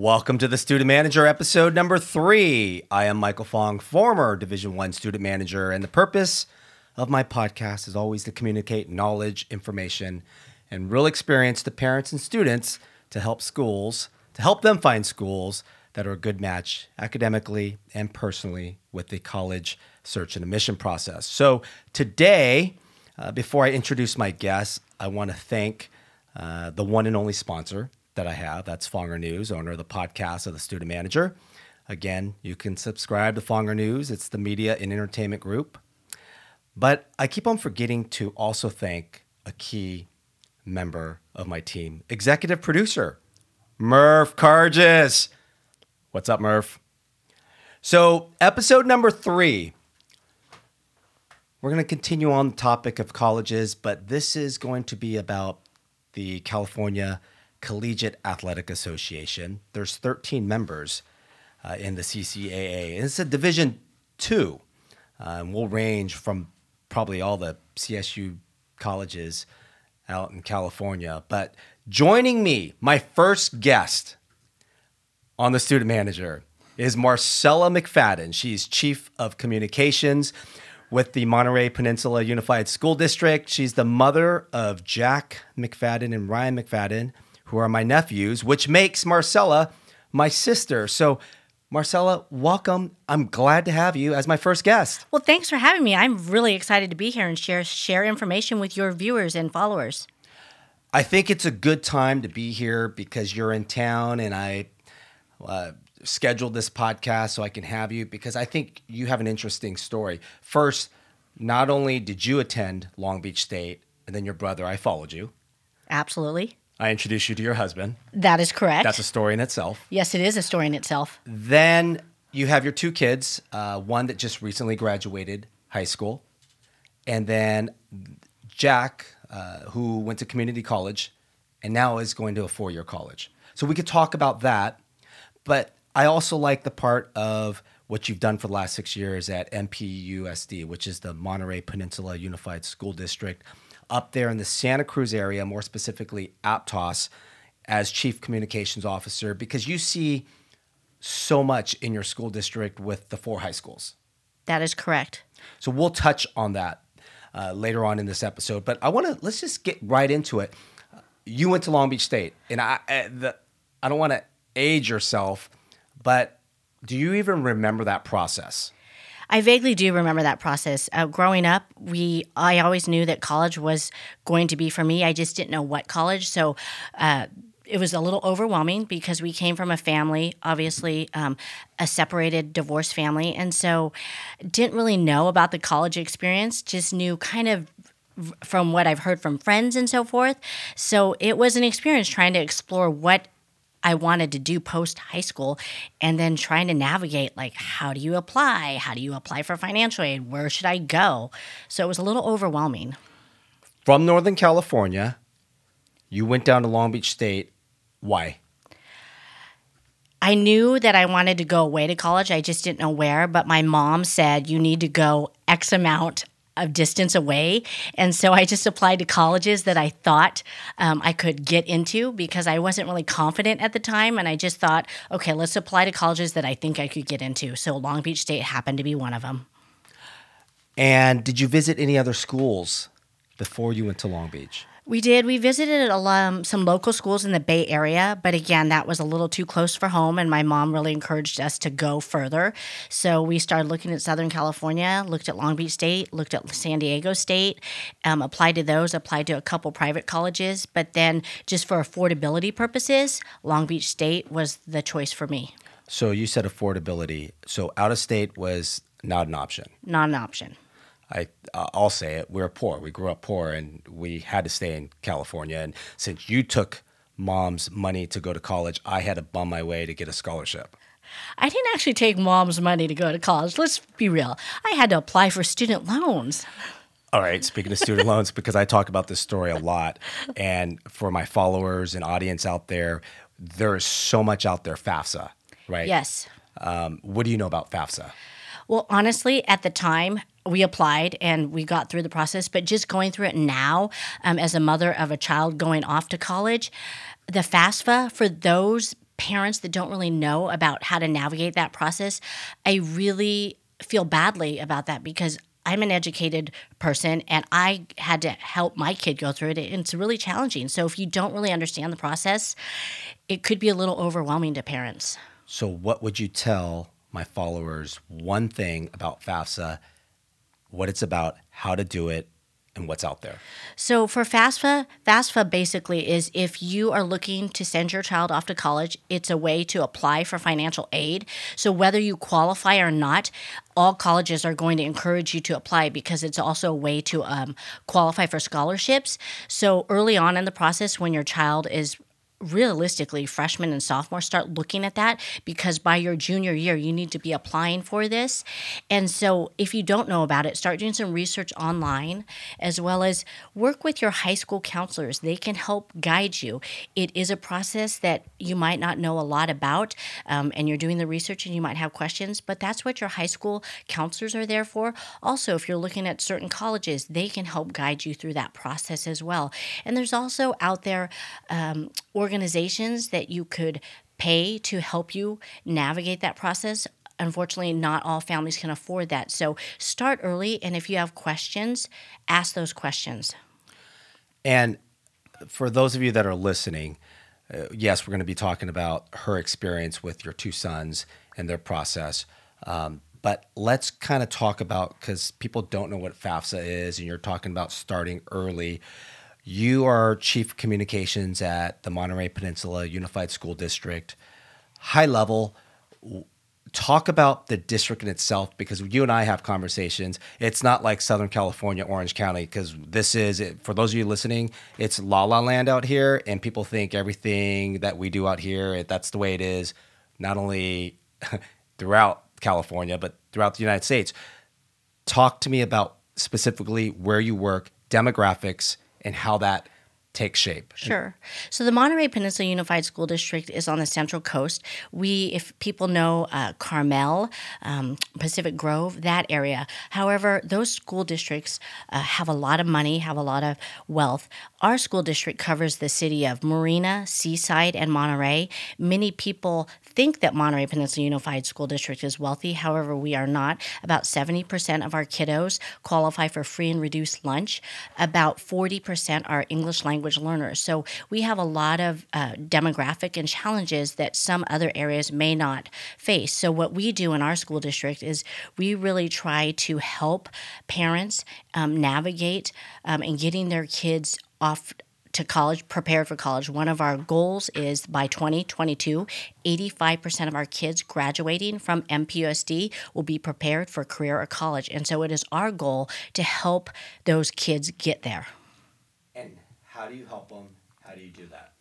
Welcome to the Student Manager episode number three. I am Michael Fong, former Division One student manager, and the purpose of my podcast is always to communicate knowledge, information, and real experience to parents and students to help schools, to help them find schools that are a good match academically and personally with the college search and admission process. So today, uh, before I introduce my guests, I want to thank uh, the one and only sponsor that I have. That's Fonger News, owner of the podcast of the Student Manager. Again, you can subscribe to Fonger News. It's the media and entertainment group. But I keep on forgetting to also thank a key member of my team, executive producer, Murph Cargis. What's up, Murph? So, episode number three, we're going to continue on the topic of colleges, but this is going to be about the California Collegiate Athletic Association. There's 13 members uh, in the CCAA, and it's a Division Two. Uh, we'll range from probably all the CSU colleges out in California. But joining me, my first guest on the student manager is Marcella McFadden. She's chief of communications with the Monterey Peninsula Unified School District. She's the mother of Jack McFadden and Ryan McFadden, who are my nephews, which makes Marcella my sister. So, Marcella, welcome. I'm glad to have you as my first guest. Well, thanks for having me. I'm really excited to be here and share share information with your viewers and followers. I think it's a good time to be here because you're in town and I uh, scheduled this podcast so I can have you because I think you have an interesting story. First, not only did you attend Long Beach State and then your brother, I followed you. Absolutely. I introduced you to your husband. That is correct. That's a story in itself. yes, it is a story in itself. Then you have your two kids, uh, one that just recently graduated high school, and then Jack, uh, who went to community college and now is going to a four year college. So we could talk about that. But I also like the part of what you've done for the last six years at MPUSD, which is the Monterey Peninsula Unified School District, up there in the Santa Cruz area, more specifically Aptos, as Chief Communications Officer, because you see so much in your school district with the four high schools. That is correct. So we'll touch on that uh, later on in this episode. But I want to let's just get right into it. You went to Long Beach State, and I uh, the, I don't want to age yourself, but do you even remember that process? I vaguely do remember that process. Uh, growing up, we I always knew that college was going to be for me. I just didn't know what college. So. Uh, it was a little overwhelming because we came from a family, obviously um, a separated, divorced family, and so didn't really know about the college experience. Just knew kind of from what I've heard from friends and so forth. So it was an experience trying to explore what I wanted to do post high school and then trying to navigate like how do you apply? How do you apply for financial aid? Where should I go? So it was a little overwhelming. From Northern California, you went down to Long Beach State. Why? I knew that I wanted to go away to college. I just didn't know where, but my mom said you need to go X amount of distance away. And so I just applied to colleges that I thought um, I could get into because I wasn't really confident at the time. And I just thought, okay, let's apply to colleges that I think I could get into. So Long Beach State happened to be one of them. And did you visit any other schools before you went to Long Beach? We did. We visited um, some local schools in the Bay Area, but again, that was a little too close for home, and my mom really encouraged us to go further. So we started looking at Southern California, looked at Long Beach State, looked at San Diego State, um, applied to those, applied to a couple private colleges, but then just for affordability purposes, Long Beach State was the choice for me. So you said affordability. So out of state was not an option. Not an option. I uh, I'll say it. We're poor. We grew up poor, and we had to stay in California. And since you took mom's money to go to college, I had to bum my way to get a scholarship. I didn't actually take mom's money to go to college. Let's be real. I had to apply for student loans. All right, speaking of student loans, because I talk about this story a lot, and for my followers and audience out there, there is so much out there. FAFSA, right? Yes. Um, what do you know about FAFSA? Well, honestly, at the time, we applied and we got through the process, but just going through it now, um, as a mother of a child going off to college, the FAFSA for those parents that don't really know about how to navigate that process, I really feel badly about that because I'm an educated person and I had to help my kid go through it. It's really challenging. So if you don't really understand the process, it could be a little overwhelming to parents. So, what would you tell my followers one thing about FAFSA, what it's about, how to do it, and what's out there? So for FAFSA, FAFSA basically is if you are looking to send your child off to college, it's a way to apply for financial aid. So whether you qualify or not, all colleges are going to encourage you to apply because it's also a way to um, qualify for scholarships. So early on in the process, when your child is realistically freshmen and sophomores start looking at that because by your junior year you need to be applying for this. And so if you don't know about it start doing some research online as well as work with your high school counselors. They can help guide you. It is a process that you might not know a lot about um, and you're doing the research and you might have questions but that's what your high school counselors are there for. Also if you're looking at certain colleges they can help guide you through that process as well. And there's also out there um, organizations that you could pay to help you navigate that process. Unfortunately, not all families can afford that. So start early, and if you have questions, ask those questions. And for those of you that are listening, uh, yes, we're going to be talking about her experience with your two sons and their process. Um, but let's kind of talk about because people don't know what FAFSA is, and you're talking about starting early. You are chief communications at the Monterey Peninsula Unified School District. High level, talk about the district in itself because you and I have conversations. It's not like Southern California, Orange County, because this is, for those of you listening, it's la la land out here, and people think everything that we do out here, that's the way it is, not only throughout California, but throughout the United States. Talk to me about specifically where you work, demographics, and how that takes shape. Sure. So the Monterey Peninsula Unified School District is on the Central Coast. We, if people know uh, Carmel, um, Pacific Grove, that area. However, those school districts uh, have a lot of money, have a lot of wealth. Our school district covers the city of Marina, Seaside, and Monterey. Many people think that Monterey Peninsula Unified School District is wealthy. However, we are not. About 70% of our kiddos qualify for free and reduced lunch. About 40% are English language learners. So we have a lot of uh, demographic and challenges that some other areas may not face. So what we do in our school district is we really try to help parents um, navigate um, and getting their kids off to college, prepared for college. One of our goals is by 2022, 85% of our kids graduating from MPUSD will be prepared for career or college. And so it is our goal to help those kids get there. How do you help them? How do you do that?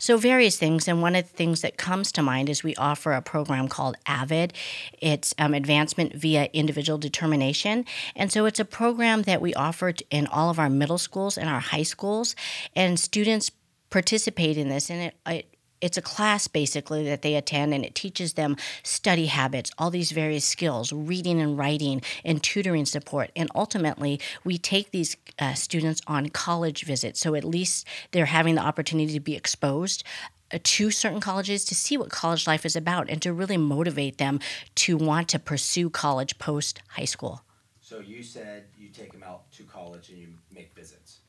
So, various things. And one of the things that comes to mind is we offer a program called AVID. It's um, Advancement via Individual Determination. And so, it's a program that we offer in all of our middle schools and our high schools. And students participate in this. And it, it it's a class basically that they attend and it teaches them study habits all these various skills reading and writing and tutoring support and ultimately we take these uh, students on college visits so at least they're having the opportunity to be exposed uh, to certain colleges to see what college life is about and to really motivate them to want to pursue college post high school. So you said you take them out to college and you make visits.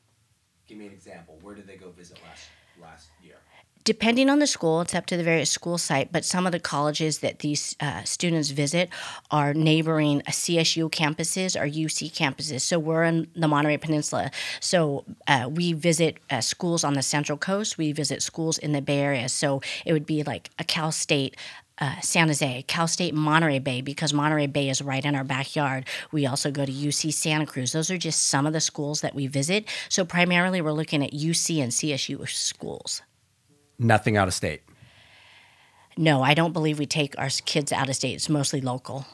Give me an example. Where did they go visit last last year? Depending on the school, it's up to the various school site, but some of the colleges that these uh, students visit are neighboring CSU campuses or UC campuses. So we're in the Monterey Peninsula. So uh, we visit uh, schools on the Central Coast, we visit schools in the Bay Area. So it would be like a Cal State. Uh, San Jose, Cal State Monterey Bay, because Monterey Bay is right in our backyard. We also go to UC Santa Cruz. Those are just some of the schools that we visit. So, primarily, we're looking at UC and CSU schools. Nothing out of state. No, I don't believe we take our kids out of state. It's mostly local.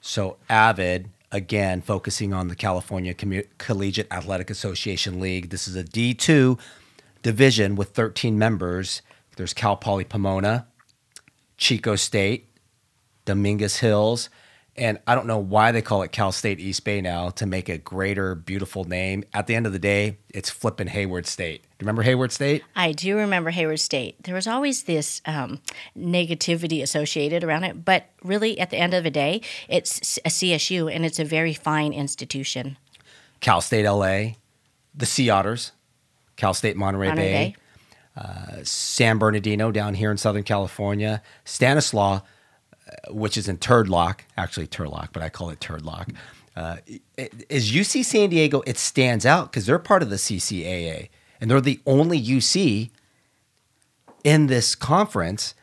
So Avid, again, focusing on the California Commu- Collegiate Athletic Association League. This is a D2 division with 13 members. There's Cal Poly Pomona, Chico State, Dominguez Hills, And I don't know why they call it Cal State East Bay now to make a greater, beautiful name. At the end of the day, it's flipping Hayward State. Do you remember Hayward State? I do remember Hayward State. There was always this um, negativity associated around it, but really, at the end of the day, it's a CSU and it's a very fine institution. Cal State LA, the Sea Otters, Cal State Monterey, Monterey Bay, Bay. Uh, San Bernardino down here in Southern California, Stanislaus, which is in Turdlock, actually Turlock, but I call it Turdlock. Uh, is UC San Diego? It stands out because they're part of the CCAA, and they're the only UC in this conference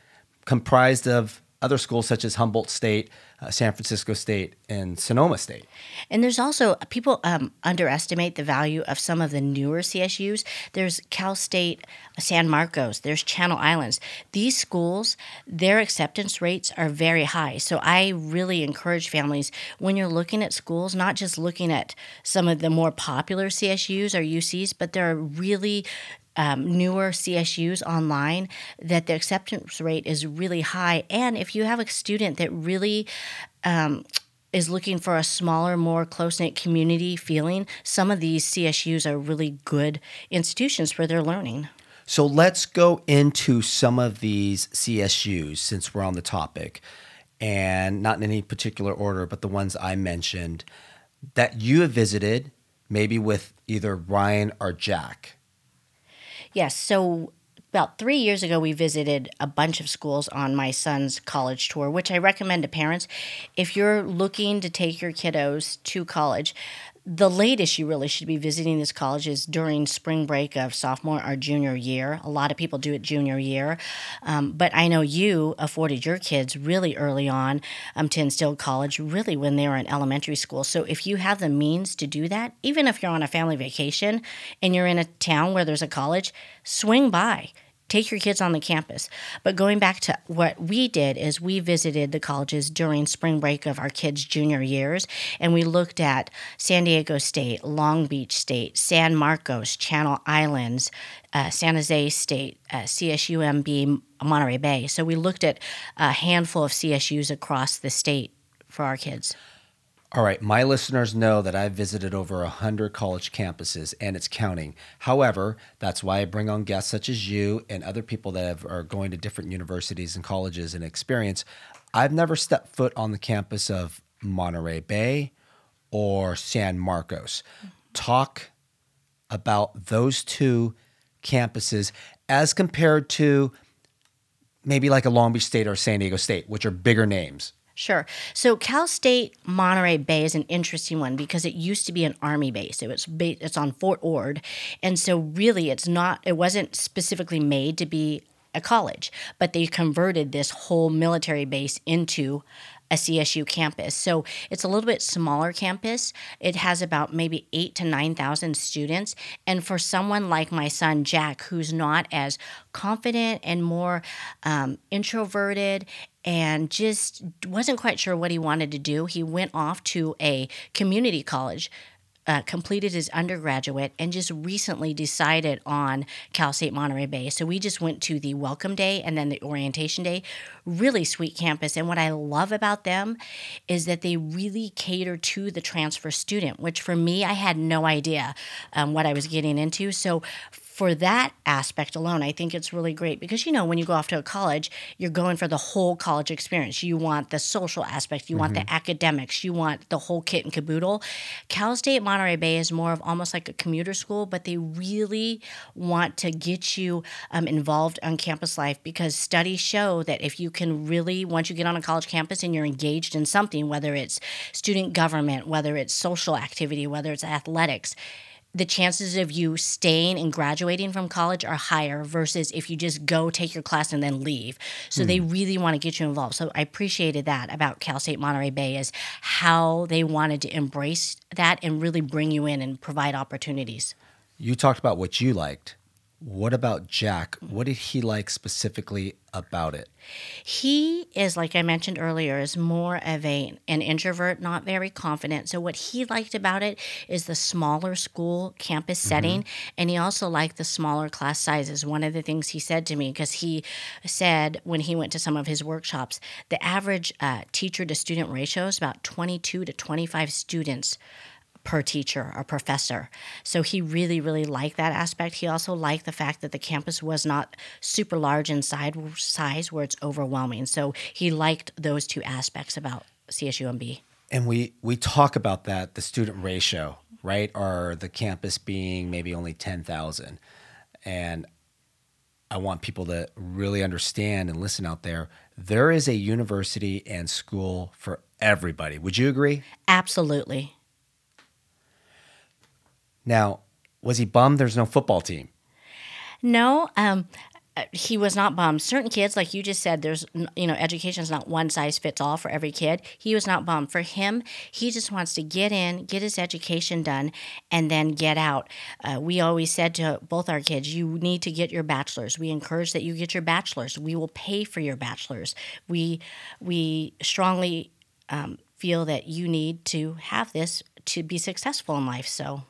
comprised of other schools such as Humboldt State, uh, San Francisco State, and Sonoma State. And there's also people um, underestimate the value of some of the newer CSUs. There's Cal State San Marcos, there's Channel Islands. These schools, their acceptance rates are very high. So I really encourage families when you're looking at schools, not just looking at some of the more popular CSUs or UCs, but there are really um, newer CSUs online that the acceptance rate is really high. And if you have a student that really um, is looking for a smaller, more close knit community feeling, some of these CSUs are really good institutions for their learning. So let's go into some of these CSUs since we're on the topic, and not in any particular order, but the ones I mentioned that you have visited, maybe with either Ryan or Jack. Yes, so about three years ago, we visited a bunch of schools on my son's college tour, which I recommend to parents. If you're looking to take your kiddos to college, the latest you really should be visiting this college is during spring break of sophomore or junior year. A lot of people do it junior year. Um, but I know you afforded your kids really early on um, to instill college, really when they were in elementary school. So if you have the means to do that, even if you're on a family vacation and you're in a town where there's a college, swing by take your kids on the campus. But going back to what we did is we visited the colleges during spring break of our kids' junior years, and we looked at San Diego State, Long Beach State, San Marcos, Channel Islands, uh, San Jose State, uh, CSUMB, Monterey Bay. So we looked at a handful of CSUs across the state for our kids. All right, my listeners know that I've visited over 100 college campuses and it's counting. However, that's why I bring on guests such as you and other people that have, are going to different universities and colleges and experience. I've never stepped foot on the campus of Monterey Bay or San Marcos. Talk about those two campuses as compared to maybe like a Long Beach State or San Diego State, which are bigger names. Sure. So Cal State Monterey Bay is an interesting one because it used to be an army base. It was ba- it's on Fort Ord, and so really it's not. It wasn't specifically made to be a college, but they converted this whole military base into a CSU campus. So it's a little bit smaller campus. It has about maybe eight to 9,000 students. And for someone like my son, Jack, who's not as confident and more um, introverted and just wasn't quite sure what he wanted to do, he went off to a community college uh, completed his undergraduate and just recently decided on Cal State Monterey Bay. So we just went to the welcome day and then the orientation day. Really sweet campus. And what I love about them is that they really cater to the transfer student, which for me, I had no idea um, what I was getting into. So for that aspect alone, I think it's really great because you know when you go off to a college, you're going for the whole college experience. You want the social aspect, you want the academics, you want the whole kit and caboodle. Cal State Monterey Bay is more of almost like a commuter school, but they really want to get you um, involved on campus life because studies show that if you can really, once you get on a college campus and you're engaged in something, whether it's student government, whether it's social activity, whether it's athletics, the chances of you staying and graduating from college are higher versus if you just go take your class and then leave. So they hmm. really want to get you involved. So I appreciated that about Cal State Monterey Bay is how they wanted to embrace that and really bring you in and provide opportunities. You talked about what you liked. What about Jack? What did he like specifically about it? He is, like I mentioned earlier, is more of a an introvert, not very confident. So what he liked about it is the smaller school campus setting, and he also liked the smaller class sizes. One of the things he said to me, because he said when he went to some of his workshops, the average uh, teacher to student ratio is about twenty two to twenty five students per teacher or professor. So he really, really liked that aspect. He also liked the fact that the campus was not super large in size where it's overwhelming. So he liked those two aspects about CSUMB. And we we talk about that the student ratio, right? Or the campus being maybe only 10,000. And I want people to really understand and listen out there. There is a university and school for everybody. Would you agree? Absolutely. Now, was he bummed there's no football team? No, um, uh, he was not bummed. Certain kids, like you just said, there's you know education is not one size fits all for every kid. He was not bummed. For him, he just wants to get in, get his education done, and then get out. Uh, we always said to both our kids, you need to get your bachelor's. We encourage that you get your bachelor's. We will pay for your bachelor's. We we strongly um, feel that you need to have this to be successful in life. So.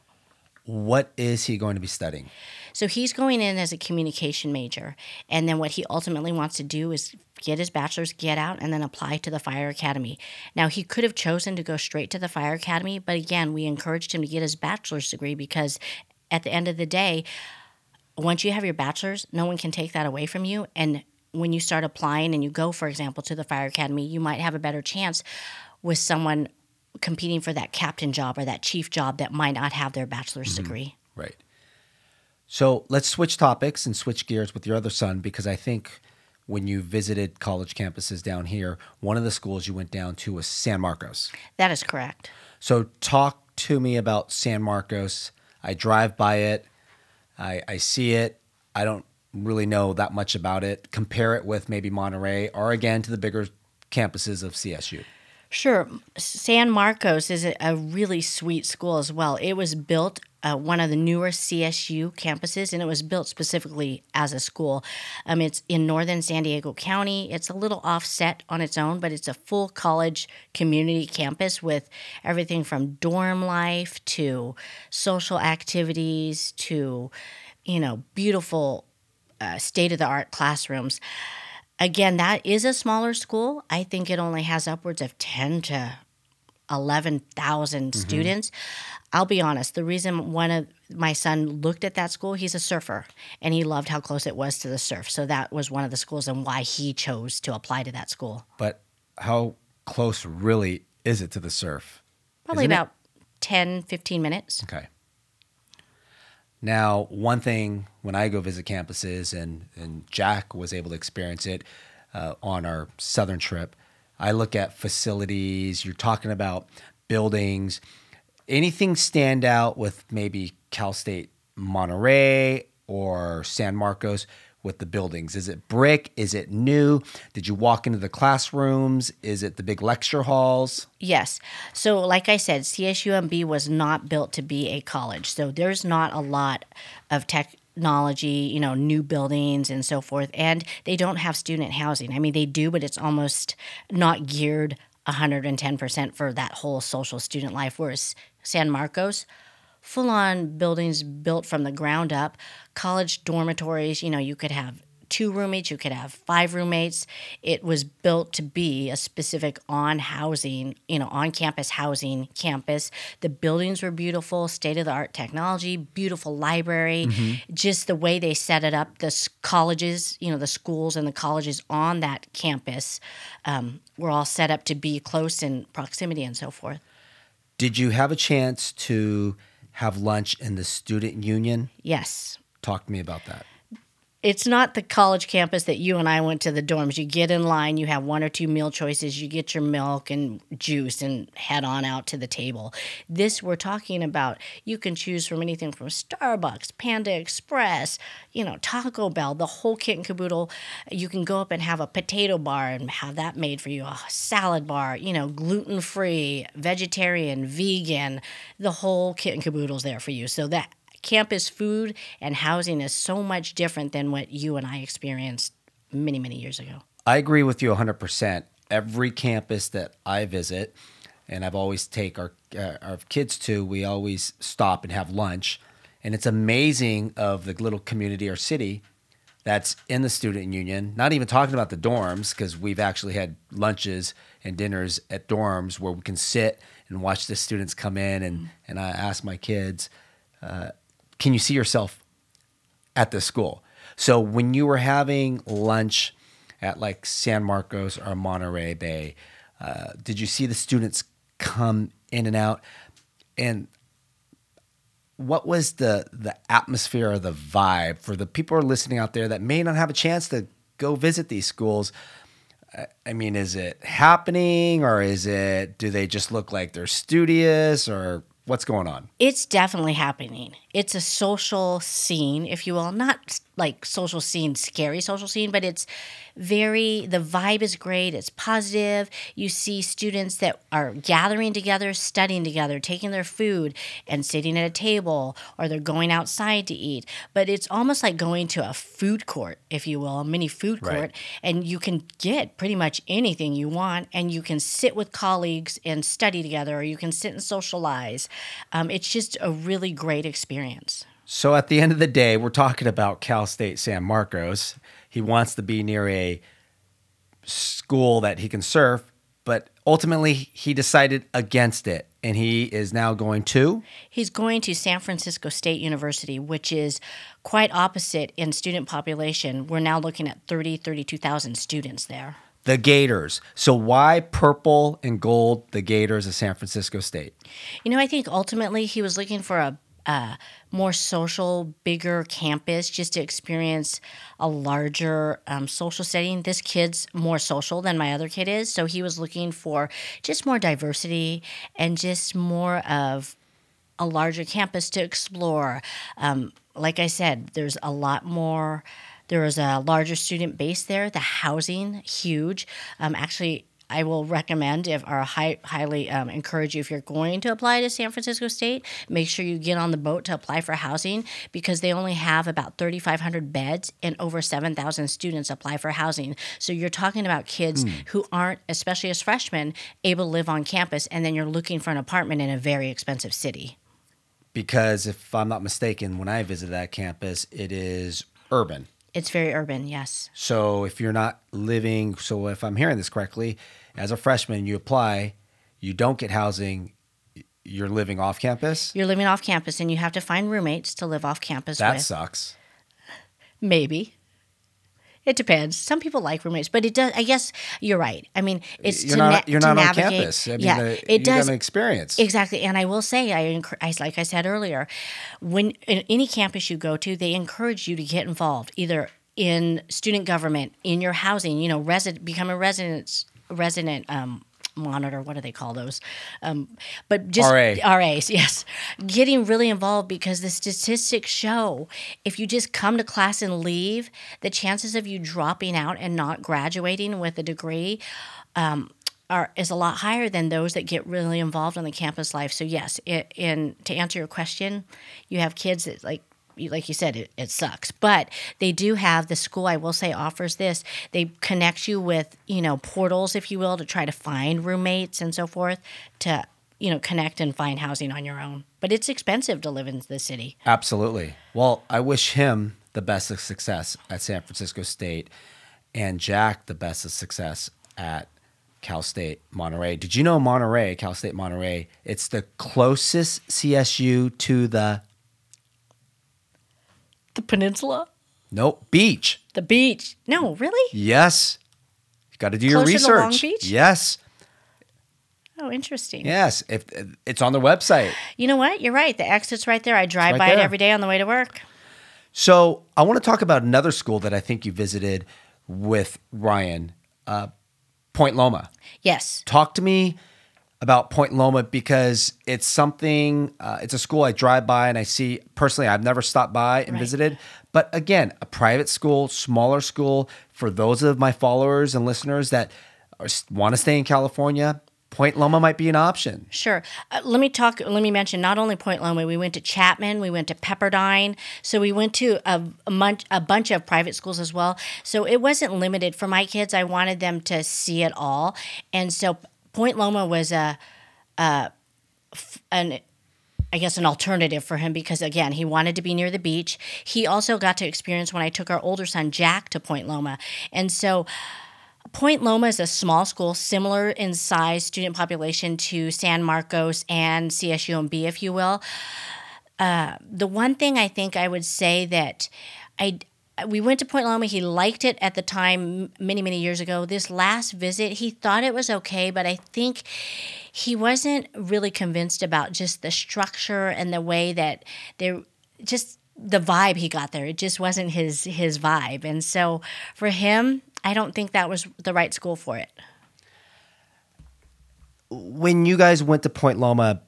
What is he going to be studying? So he's going in as a communication major. And then what he ultimately wants to do is get his bachelor's, get out, and then apply to the fire academy. Now, he could have chosen to go straight to the fire academy, but again, we encouraged him to get his bachelor's degree because at the end of the day, once you have your bachelor's, no one can take that away from you. And when you start applying and you go, for example, to the fire academy, you might have a better chance with someone competing for that captain job or that chief job that might not have their bachelor's mm-hmm. degree. Right. So let's switch topics and switch gears with your other son because I think when you visited college campuses down here, one of the schools you went down to was San Marcos. That is correct. So talk to me about San Marcos. I drive by it, I, I see it. I don't really know that much about it. Compare it with maybe Monterey or again to the bigger campuses of CSU. Sure. San Marcos is a, really sweet school as well. It was built uh, one of the newer CSU campuses, and it was built specifically as a school. Um, it's in northern San Diego County. It's a little offset on its own, but it's a full college community campus with everything from dorm life to social activities to, you know, beautiful uh, state of the art classrooms. Again, that is a smaller school. I think it only has upwards of 10 to 11,000 mm-hmm. students. I'll be honest, the reason one of my son looked at that school, he's a surfer and he loved how close it was to the surf. So that was one of the schools and why he chose to apply to that school. But how close really is it to the surf? Probably Isn't it? about 10, 15 minutes. Okay. Now, one thing when I go visit campuses, and, and Jack was able to experience it uh, on our southern trip, I look at facilities. You're talking about buildings. Anything stand out with maybe Cal State Monterey or San Marcos with the buildings? Is it brick? Is it new? Did you walk into the classrooms? Is it the big lecture halls? Yes. So, like I said, CSUMB was not built to be a college. So, there's not a lot of technology, you know, new buildings and so forth. And they don't have student housing. I mean, they do, but it's almost not geared 110% for that whole social student life. Whereas San Marcos, full on buildings built from the ground up, college dormitories, you know, you could have two roommates, you could have five roommates. It was built to be a specific on housing, you know, on campus housing campus. The buildings were beautiful, state of the art technology, beautiful library. Just the way they set it up, the colleges, you know, the schools and the colleges on that campus um, were all set up to be close in proximity and so forth. Did you have a chance to have lunch in the student union? Yes. Talk to me about that. It's not the college campus that you and I went to the dorms. You get in line, you have one or two meal choices, you get your milk and juice and head on out to the table. This we're talking about, you can choose from anything from Starbucks, Panda Express, you know, Taco Bell, the whole kit and caboodle. You can go up and have a potato bar and have that made for you, a salad bar, you know, gluten free, vegetarian, vegan, the whole kit and caboodle's there for you. So that campus food and housing is so much different than what you and I experienced many, many years ago. I agree with you 100%. Every campus that I visit, and I've always take our uh, our kids to, we always stop and have lunch, and it's amazing of the little community or city that's in the student union. Not even talking about the dorms because we've actually had lunches and dinners at dorms where we can sit and watch the students come in, and and I ask my kids, uh, "Can you see yourself at this school?" So when you were having lunch at like San Marcos or Monterey Bay, uh, did you see the students come in and out? And what was the the atmosphere or the vibe for the people who are listening out there that may not have a chance to go visit these schools? I- I mean, is it happening or is it? Do they just look like they're studious or what's going on? It's definitely happening. It's a social scene, if you will. Not like social scene, scary social scene, but it's very, the vibe is great. It's positive. You see students that are gathering together, studying together, taking their food and sitting at a table, or they're going outside to eat. But it's almost like going to a food court, if you will, a mini food Right. court, and you can get pretty much anything you want, and you can sit with colleagues and study together, or you can sit and socialize. Um, it's just a really great experience. So at the end of the day, we're talking about Cal State San Marcos. He wants to be near a school that he can surf, but ultimately he decided against it. And he is now going to He's going to San Francisco State University, which is quite opposite in student population. We're now looking at 30, 32,000 students there. the Gators. So why purple and gold, the Gators of San Francisco State? You know, I think ultimately he was looking for a, a more social, bigger campus just to experience a larger um, social setting. This kid's more social than my other kid is. So he was looking for just more diversity and just more of a larger campus to explore. Um, like I said, there's a lot more. There is a larger student base there. The housing huge. Um, actually, I will recommend if or high, highly um, encourage you if you're going to apply to San Francisco State, make sure you get on the boat to apply for housing because they only have about 3,500 beds and over 7,000 students apply for housing. So you're talking about kids who aren't, especially as freshmen, able to live on campus, and then you're looking for an apartment in a very expensive city. Because if I'm not mistaken, when I visited that campus, it is urban. It's very urban, yes. So if you're not living, so if I'm hearing this correctly, as a freshman, you apply, you don't get housing, you're living off campus. You're living off campus and you have to find roommates to live off campus That with. sucks. Maybe. It depends. Some people like roommates, but it does. I guess you're right. I mean, it's You're to not. na- you're to not on campus. I mean, yeah, the, it you does got an experience. exactly. And I will say, I, I like I said earlier, when in any campus you go to, they encourage you to get involved, either in student government, in your housing. You know, resident become a residence resident. Um, monitor what do they call those um, but just RA. RAs, yes. Getting really involved because the statistics show if you just come to class and leave, the chances of you dropping out and not graduating with a degree um, are is a lot higher than those that get really involved in the campus life. So yes, it, in to answer your question, you have kids that like like you said, it, it sucks. But they do have the school. I will say offers this. They connect you with you know portals, if you will, to try to find roommates and so forth to you know connect and find housing on your own. But it's expensive to live in the city. Absolutely. Well, I wish him the best of success at San Francisco State, and Jack the best of success at Cal State Monterey. Did you know Monterey, Cal State Monterey? It's the closest CSU to the The peninsula, nope beach. the beach. No, really? Yes. You got to do your Closer to research. Long Beach? Yes. Oh, interesting. Yes. If it's on their website. You know what? You're right. The exit's right there. I drive right by it every day on the way to work. So I want to talk about another school that I think you visited with Ryan, uh, Point Loma. Yes. Talk to me about Point Loma because it's something. Uh, it's a school I drive by and I see personally. I've never stopped by and Right. visited, but again, a private school, smaller school for those of my followers and listeners that want to stay in California. Point Loma might be an option. Sure. Uh, let me talk. Let me mention not only Point Loma. We went to Chapman. We went to Pepperdine. So we went to a, a, bunch, a bunch of private schools as well. So it wasn't limited for my kids. I wanted them to see it all, and so Point Loma was a, a an I guess an alternative for him because again he wanted to be near the beach. He also got to experience when I took our older son Jack to Point Loma, and so Point Loma is a small school, similar in size, student population to San Marcos and CSUMB, if you will. Uh, the one thing I think I would say that I we went to Point Loma. He liked it at the time many, many years ago. This last visit, he thought it was okay, but I think he wasn't really convinced about just the structure and the way that they just the vibe he got there. It just wasn't his his vibe. And so for him, I don't think that was the right school for it. When you guys went to Point Loma,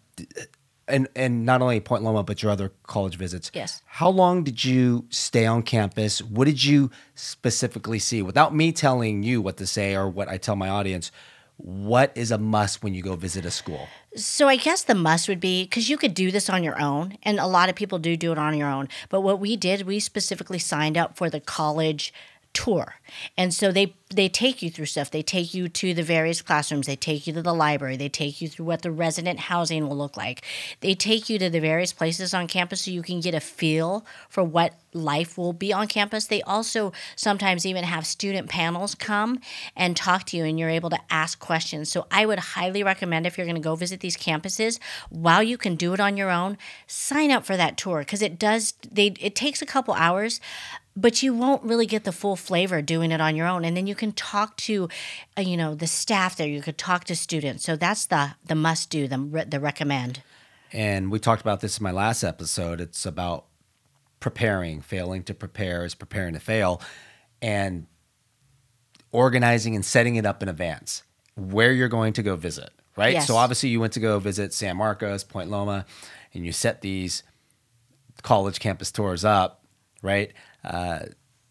and and not only Point Loma but your other college visits. Yes. How long did you stay on campus? What did you specifically see? Without me telling you what to say or what I tell my audience, what is a must when you go visit a school? So I guess the must would be because you could do this on your own, and a lot of people do do it on your own. But what we did, we specifically signed up for the college tour. And so they they take you through stuff. They take you to the various classrooms. They take you to the library. They take you through what the resident housing will look like. They take you to the various places on campus so you can get a feel for what life will be on campus. They also sometimes even have student panels come and talk to you and you're able to ask questions. So I would highly recommend if you're going to go visit these campuses, while you can do it on your own, sign up for that tour because it does they it takes a couple hours but you won't really get the full flavor doing it on your own. And then you can talk to uh, you know the staff there. You could talk to students. So that's the the must do the, the recommend. And we talked about this in my last episode. It's about preparing failing to prepare is preparing to fail and organizing and setting it up in advance where you're going to go visit right? Yes. so obviously you went to go visit san marcos point loma and you set these college campus tours up right uh,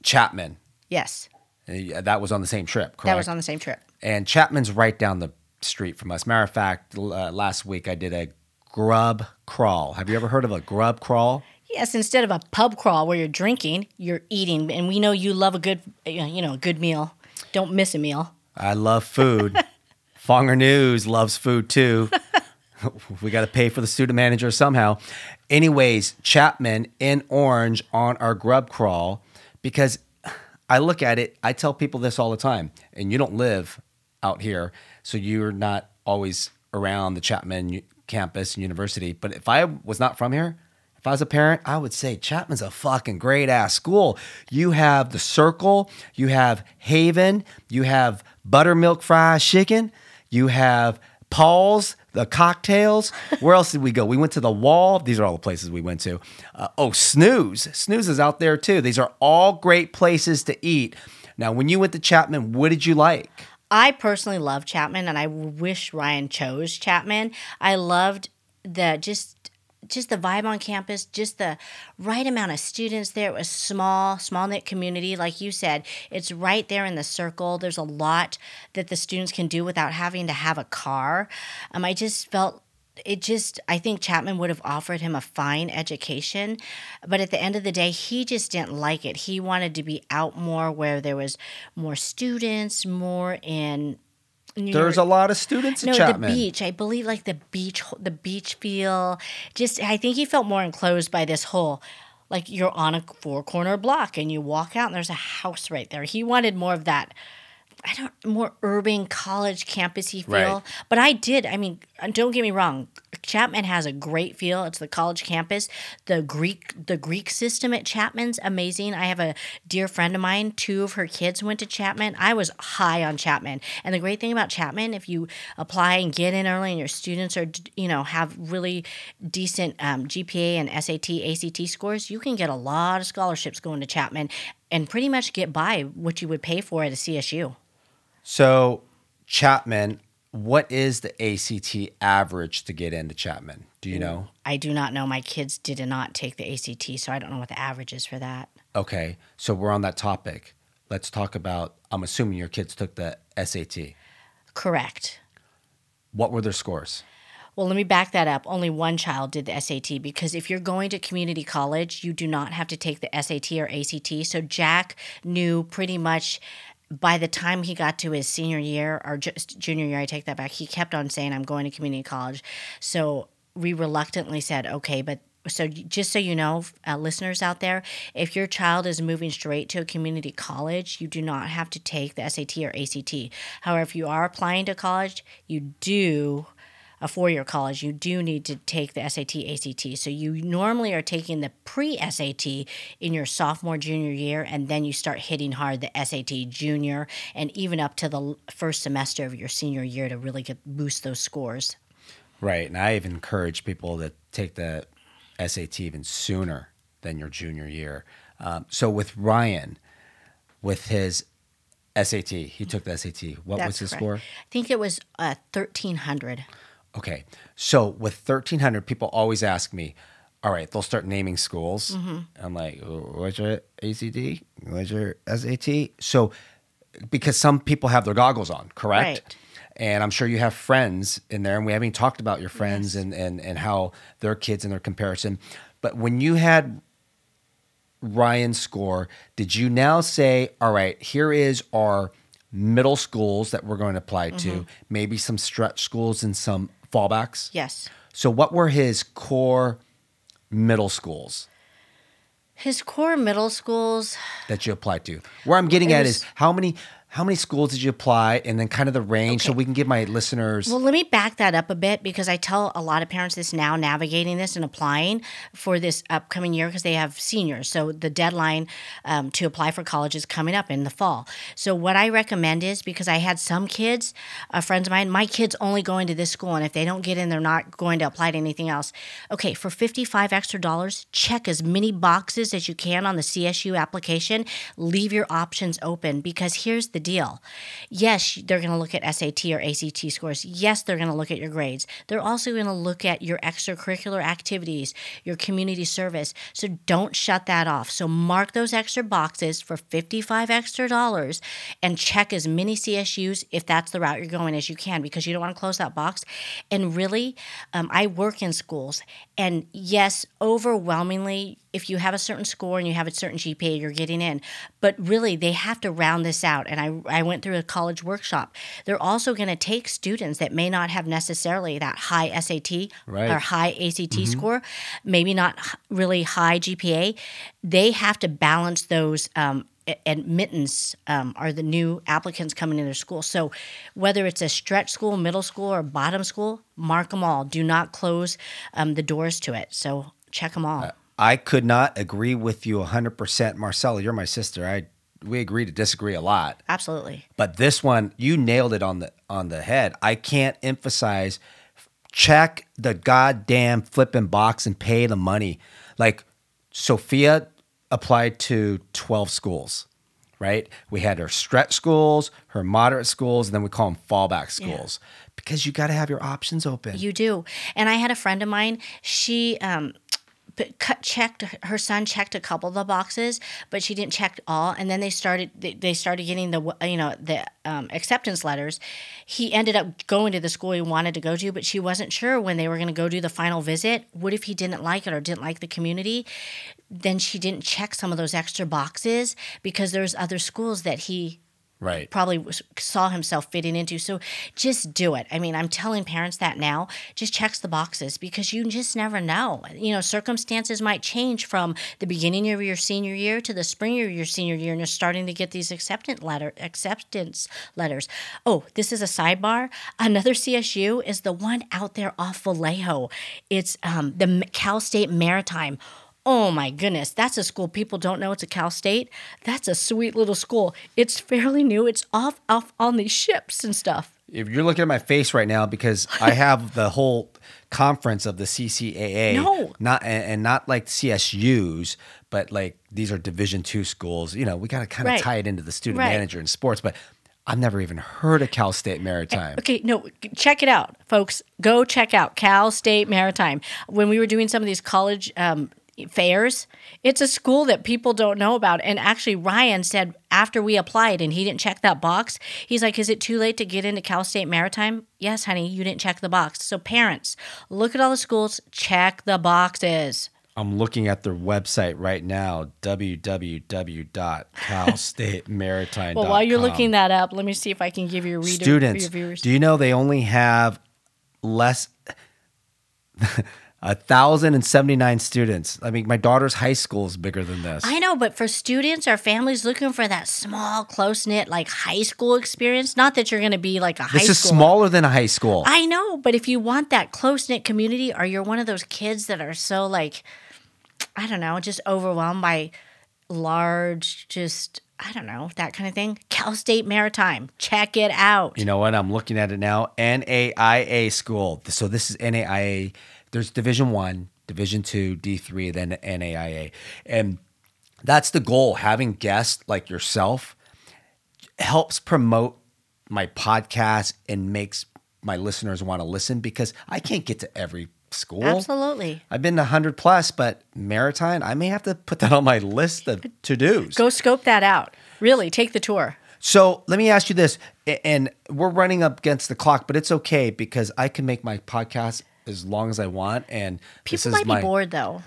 chapman yes uh, that was on the same trip correct that was on the same trip and Chapman's right down the street from us. Matter of fact, uh, last week I did a grub crawl. Have you ever heard of a grub crawl? yes instead of a pub crawl where you're drinking you're eating and we know you love a good you know a good meal don't miss a meal I love food. Fonger News loves food too. we got to pay for the student manager somehow. Anyways, Chapman in orange on our grub crawl because I look at it, I tell people this all the time, and you don't live out here, so you're not always around the Chapman campus and university. But if I was not from here, if I was a parent, I would say Chapman's a fucking great ass school. You have the Circle, you have Haven, you have buttermilk fried chicken, you have Paul's, the cocktails. Where else did we go? We went to the Wall. These are all the places we went to. Uh, oh, Snooze. Snooze is out there too. These are all great places to eat. Now, when you went to Chapman, what did you like? I personally love Chapman, and I wish Ryan chose Chapman. I loved the just just the vibe on campus, just the right amount of students there. It was small, small knit community, like you said. It's right there in the circle. There's a lot that the students can do without having to have a car. Um, I just felt it just i think chapman would have offered him a fine education but at the end of the day he just didn't like it he wanted to be out more where there was more students more in New There's York- a lot of students at no, Chapman. the beach. I believe like the beach, the beach feel. Just, I think he felt more enclosed by this whole, like you're on a four corner block and you walk out and there's a house right there. He wanted more of that. I don't more urban college campusy feel. Right. But I did. I mean, don't get me wrong. Chapman has a great feel. It's the college campus. The Greek the Greek system at Chapman's amazing. I have a dear friend of mine. Two of her kids went to Chapman. I was high on Chapman. And the great thing about Chapman, if you apply and get in early, and your students are you know have really decent um, GPA and SAT ACT scores, you can get a lot of scholarships going to Chapman and pretty much get by what you would pay for at a CSU. So, Chapman, what is the ACT average to get into Chapman? Do you know? I do not know. My kids did not take the ACT, so I don't know what the average is for that. Okay, so we're on that topic. Let's talk about. I'm assuming your kids took the SAT. Correct. What were their scores? Well, let me back that up. Only one child did the SAT because if you're going to community college, you do not have to take the SAT or ACT. So Jack knew pretty much by the time he got to his senior year or just junior year, I take that back, he kept on saying, I'm going to community college. So we reluctantly said, okay, but so just so you know, uh, listeners out there, if your child is moving straight to a community college, you do not have to take the SAT or ACT. However, if you are applying to college, you do a four year college, you do need to take the SAT, ACT. So you normally are taking the pre SAT in your sophomore, junior year, and then you start hitting hard the SAT junior and even up to the first semester of your senior year to really get boost those scores. Right. And I even encourage people to take the SAT even sooner than your junior year. Um, so with Ryan, with his SAT, he took the SAT. What That's was his correct. score? I think it was uh, 1300. Okay. So with 1,300, people always ask me, all right, they'll start naming schools. Mm-hmm. I'm like, what's your ACT? What's your SAT? So, because some people have their goggles on, correct? Right. And I'm sure you have friends in there, and we haven't talked about your friends and, and, and how their kids and their comparison. But when you had Ryan's score, did you now say, all right, here is our middle schools that we're going to apply to, Mm-hmm. maybe some stretch schools and some fallbacks? Yes. So, what were his core middle schools His core middle schools, that you applied to? Where I'm getting It at is how many how many schools did you apply, and then kind of the range, so we can give my listeners. Well, let me back that up a bit because I tell a lot of parents this now, navigating this and applying for this upcoming year because they have seniors. So the deadline um, to apply for college is coming up in the fall. So what I recommend is because I had some kids, uh, friends of mine, my kids only going to this school, and if they don't get in, they're not going to apply to anything else. Okay, for fifty-five extra dollars, check as many boxes as you can on the CSU application. Leave your options open because here's the deal. Yes, they're going to look at SAT or ACT scores. Yes, they're going to look at your grades. They're also going to look at your extracurricular activities, your community service. So don't shut that off. So mark those extra boxes for 55 extra dollars and check as many CSUs if that's the route you're going as you can because you don't want to close that box. And really, um, I work in schools. And yes, overwhelmingly, if you have a certain score and you have a certain GPA, you're getting in. But really, they have to round this out. And I, I went through a college workshop. They're also going to take students that may not have necessarily that high SAT Right. or high ACT score, maybe not really high GPA. They have to balance those. Um, admittance um, are the new applicants coming into their school. So, whether it's a stretch school, middle school, or bottom school, mark them all. Do not close um, the doors to it. So, check them all. I could not agree with you 100%. Marcella, you're my sister. I we agree to disagree a lot. Absolutely. But this one, you nailed it on the on the head. I can't emphasize check the goddamn flipping box and pay the money. Like Sophia applied to 12 schools, right? We had her stretch schools, her moderate schools, and then we call them fallback schools because you got to have your options open. You do. And I had a friend of mine, she um cut checked her son checked a couple of the boxes but she didn't check all. And then they started they, they started getting the you know the um, acceptance letters. He ended up going to the school he wanted to go to but she wasn't sure when they were going to go do the final visit. What if he didn't like it or didn't like the community? Then she didn't check some of those extra boxes because there's other schools that he right. probably saw himself fitting into. So just do it. I mean, I'm telling parents that now. Just checks the boxes because you just never know. You know, circumstances might change from the beginning of your senior year to the spring of your senior year, and you're starting to get these acceptance letter acceptance letters. Oh, this is a sidebar. Another CSU is the one out there off Vallejo. It's um, the Cal State Maritime. Oh my goodness, that's a school people don't know it's a Cal State. That's a sweet little school. It's fairly new. It's off off on these ships and stuff. If you're looking at my face right now because I have the whole conference of the CCAA, No. not and, and not like CSUs, but like these are Division two schools. You know, we got to kind of Right. tie it into the student Right. manager in sports. But I've never even heard of Cal State Maritime. Okay, no, check it out, folks. Go check out Cal State Maritime. When we were doing some of these college um, fairs. It's a school that people don't know about. And actually, Ryan said after we applied and he didn't check that box, he's like, Is it too late to get into Cal State Maritime? Yes, honey, you didn't check the box. So, parents, look at all the schools, check the boxes. I'm looking at their website right now, www.calstatemaritime.com. Well, while you're looking that up, let me see if I can give you a reader students, your viewers. do you know they only have less a thousand and seventy nine students? I mean, my daughter's high school is bigger than this. I know, but for students or families looking for that small, close knit, like high school experience, not that you're going to be like a high school. this is school. smaller than a high school. I know, but if you want that close knit community, or you're one of those kids that are so like, I don't know, just overwhelmed by large, just I don't know that kind of thing. Cal State Maritime, check it out. You know what? I'm looking at it now. NAIA school. So this is NAIA. There's Division One, Division Two, D3, then NAIA, and that's the goal. Having guests like yourself helps promote my podcast and makes my listeners want to listen because I can't get to every school. Absolutely. I've been to 100 plus, but Maritime, I may have to put that on my list of to dos. Go scope that out. Really, take the tour. So let me ask you this, and we're running up against the clock, but it's okay because I can make my podcast as long as I want. And People might my, be bored though.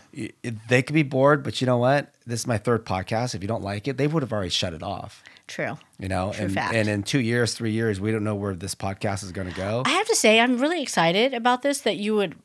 They could be bored, but you know what? This is my third podcast. If you don't like it, they would have already shut it off. True. You know, True and, fact. and in two years, three years, we don't know where this podcast is going to go. I have to say, I'm really excited about this that you would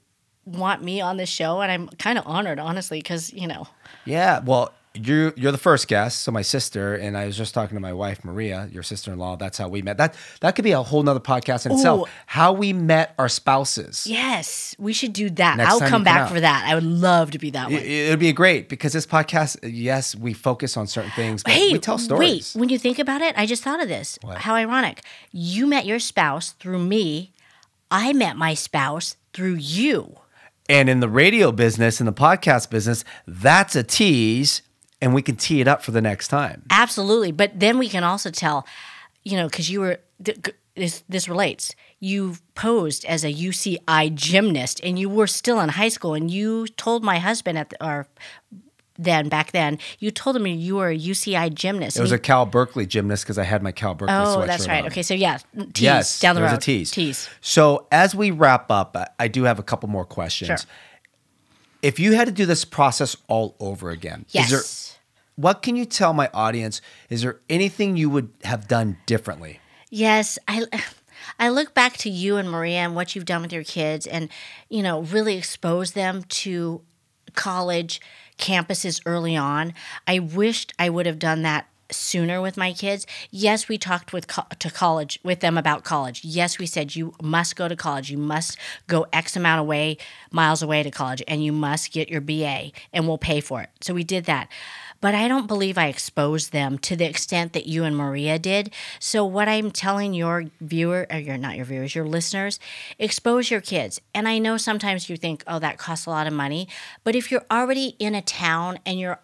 want me on this show, and I'm kind of honored, honestly, because you know, Yeah, well, you're you're the first guest. So my sister and I was just talking to my wife Maria, your sister in law. That's how we met. That that could be a whole nother podcast in itself. How we met our spouses. yes, we should do that. Next I'll come come back out. for that. I would love to be that one. It, it'd be great because this podcast, yes, we focus on certain things, but Hey, we tell stories. wait! When you think about it, I just thought of this. What? How ironic! You met your spouse through me. I met my spouse through you. And in the radio business, in the podcast business, that's a tease, and we can tee it up for the next time. Absolutely. But then we can also tell, you know, because you were, th- this, this relates. You posed as a UCI gymnast and you were still in high school and you told my husband at the, or then back then, you told him you were a UCI gymnast. It was And a Cal Berkeley gymnast because I had my Cal Berkeley he- Oh, that's right. on. Okay. So yeah, tease Yes, down the road. a tease. Tease. So as we wrap up, I- I do have a couple more questions. Sure. If you had to do this process all over again, Yes. is there, what can you tell my audience? Is there anything you would have done differently? Yes, I I look back to you and Maria and what you've done with your kids and you know, really expose them to college campuses early on. I wished I would have done that sooner with my kids. Yes, we talked with co- to college with them about college. Yes, we said you must go to college. You must go X amount away miles away to college and you must get your BA and we'll pay for it. So we did that. But I don't believe I exposed them to the extent that you and Maria did. So what I'm telling your viewer or your not your viewers, your listeners, expose your kids. And I know sometimes you think, "Oh, that costs a lot of money." But if you're already in a town and you're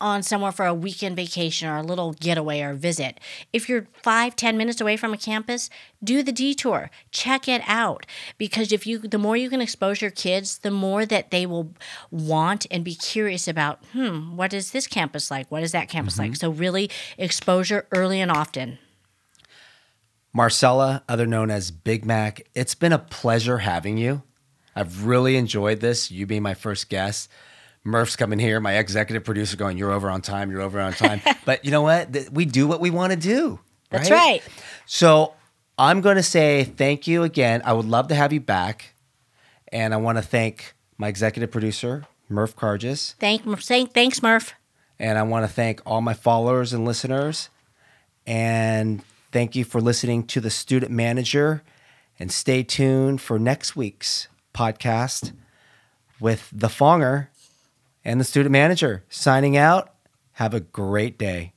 on somewhere for a weekend vacation or a little getaway or visit. If you're five, ten minutes away from a campus, do the detour. Check it out. Because if you the more you can expose your kids, the more that they will want and be curious about, hmm, what is this campus like? What is that campus like? So really exposure early and often. Marcella, other known as Big Mac, it's been a pleasure having you. I've really enjoyed this, you being my first guest. Murph's coming here, my executive producer going, You're over on time, you're over on time. but you know what? We do what we want to do. That's right. So I'm going to say thank you again. I would love to have you back. And I want to thank my executive producer, Murph Cargis. Thank, thank thanks, Murph. And I want to thank all my followers and listeners. And thank you for listening to the student manager. And stay tuned for next week's podcast with the Fonger and the student manager. Signing out. Have a great day.